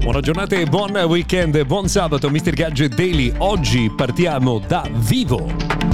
Buona giornata e buon weekend, buon sabato, Mr. Gadget Daily. Oggi partiamo da vivo.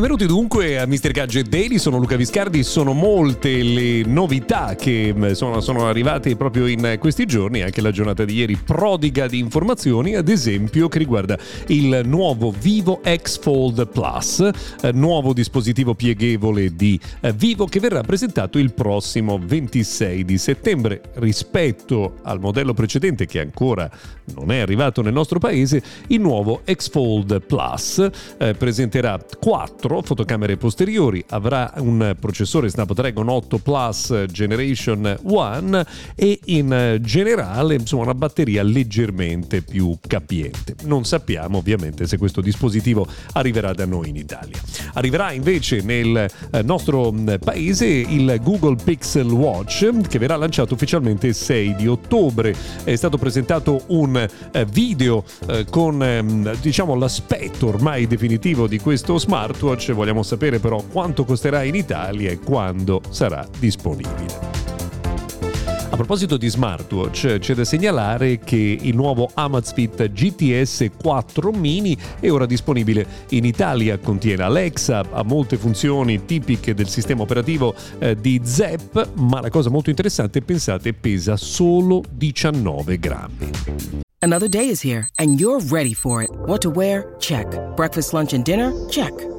Benvenuti dunque a Mr. Gadget Daily, sono Luca Viscardi, sono molte le novità che mm, sono, sono, arrivate proprio in questi giorni, anche la giornata di ieri prodiga di informazioni, ad esempio che riguarda il nuovo Vivo X Fold Plus, eh, nuovo dispositivo pieghevole di eh, Vivo che verrà presentato il prossimo 26 di settembre rispetto al modello precedente che ancora non è arrivato nel nostro paese, il nuovo X Fold Plus eh, presenterà 4 4 fotocamere posteriori, avrà un processore Snapdragon 8 Plus Generation 1 e in generale insomma, una batteria leggermente più capiente. Non sappiamo ovviamente se questo dispositivo arriverà da noi in Italia. Arriverà invece nel eh, nostro mm, paese il Google Pixel Watch che verrà lanciato ufficialmente il 6 di ottobre. È stato presentato un eh, video eh, con ehm, diciamo l'aspetto ormai definitivo di questo smartwatch Watch, vogliamo sapere però quanto costerà in Italia e quando sarà disponibile. A proposito di smartwatch, c'è da segnalare che il nuovo Amazfit GTS 4 Mini è ora disponibile in Italia. Contiene Alexa, ha molte funzioni tipiche del sistema operativo eh, di Zep, ma la cosa molto interessante, pensate, pesa solo 19 grammi. Another day is here and you're ready for it. What to wear? Check. Breakfast, lunch and dinner? Check.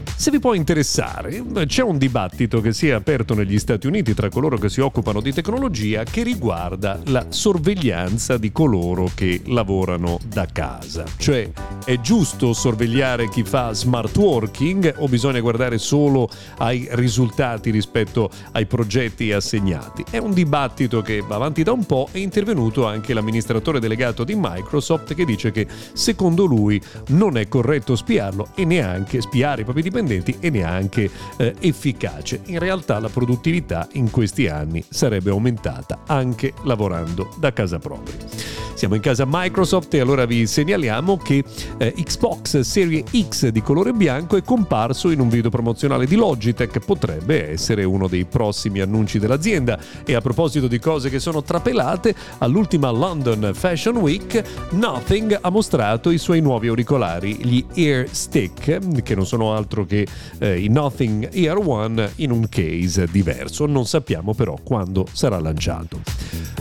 Se vi può interessare, c'è un dibattito che si è aperto negli Stati Uniti tra coloro che si occupano di tecnologia che riguarda la sorveglianza di coloro che lavorano da casa. Cioè, è giusto sorvegliare chi fa smart working o bisogna guardare solo ai risultati rispetto ai progetti assegnati? È un dibattito che va avanti da un po' è intervenuto anche l'amministratore delegato di Microsoft che dice che secondo lui non è corretto spiarlo e neanche spiare i propri dipendenti dipendenti e neanche eh, efficace. In realtà la produttività in questi anni sarebbe aumentata anche lavorando da casa propria. Siamo in casa Microsoft e allora vi segnaliamo che eh, Xbox Serie X di colore bianco è comparso in un video promozionale di Logitech, potrebbe essere uno dei prossimi annunci dell'azienda. E a proposito di cose che sono trapelate, all'ultima London Fashion Week Nothing ha mostrato i suoi nuovi auricolari, gli Ear Stick, che non sono altro che eh, i Nothing Ear One in un case diverso. Non sappiamo però quando sarà lanciato.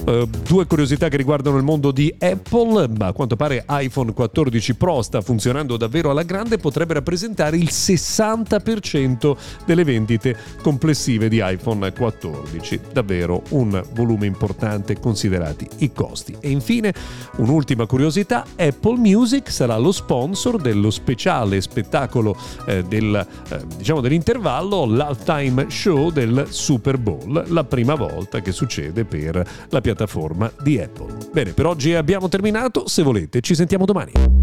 Uh, due curiosità che riguardano il mondo di Apple, ma a quanto pare iPhone 14 Pro sta funzionando davvero alla grande, potrebbe rappresentare il 60% delle vendite complessive di iPhone 14. Davvero un volume importante considerati i costi. E infine, un'ultima curiosità, Apple Music sarà lo sponsor dello speciale spettacolo eh, del, eh, diciamo dell'intervallo, l'halftime show del Super Bowl, la prima volta che succede per la piattaforma di Apple. Bene, per oggi abbiamo terminato, se volete ci sentiamo domani.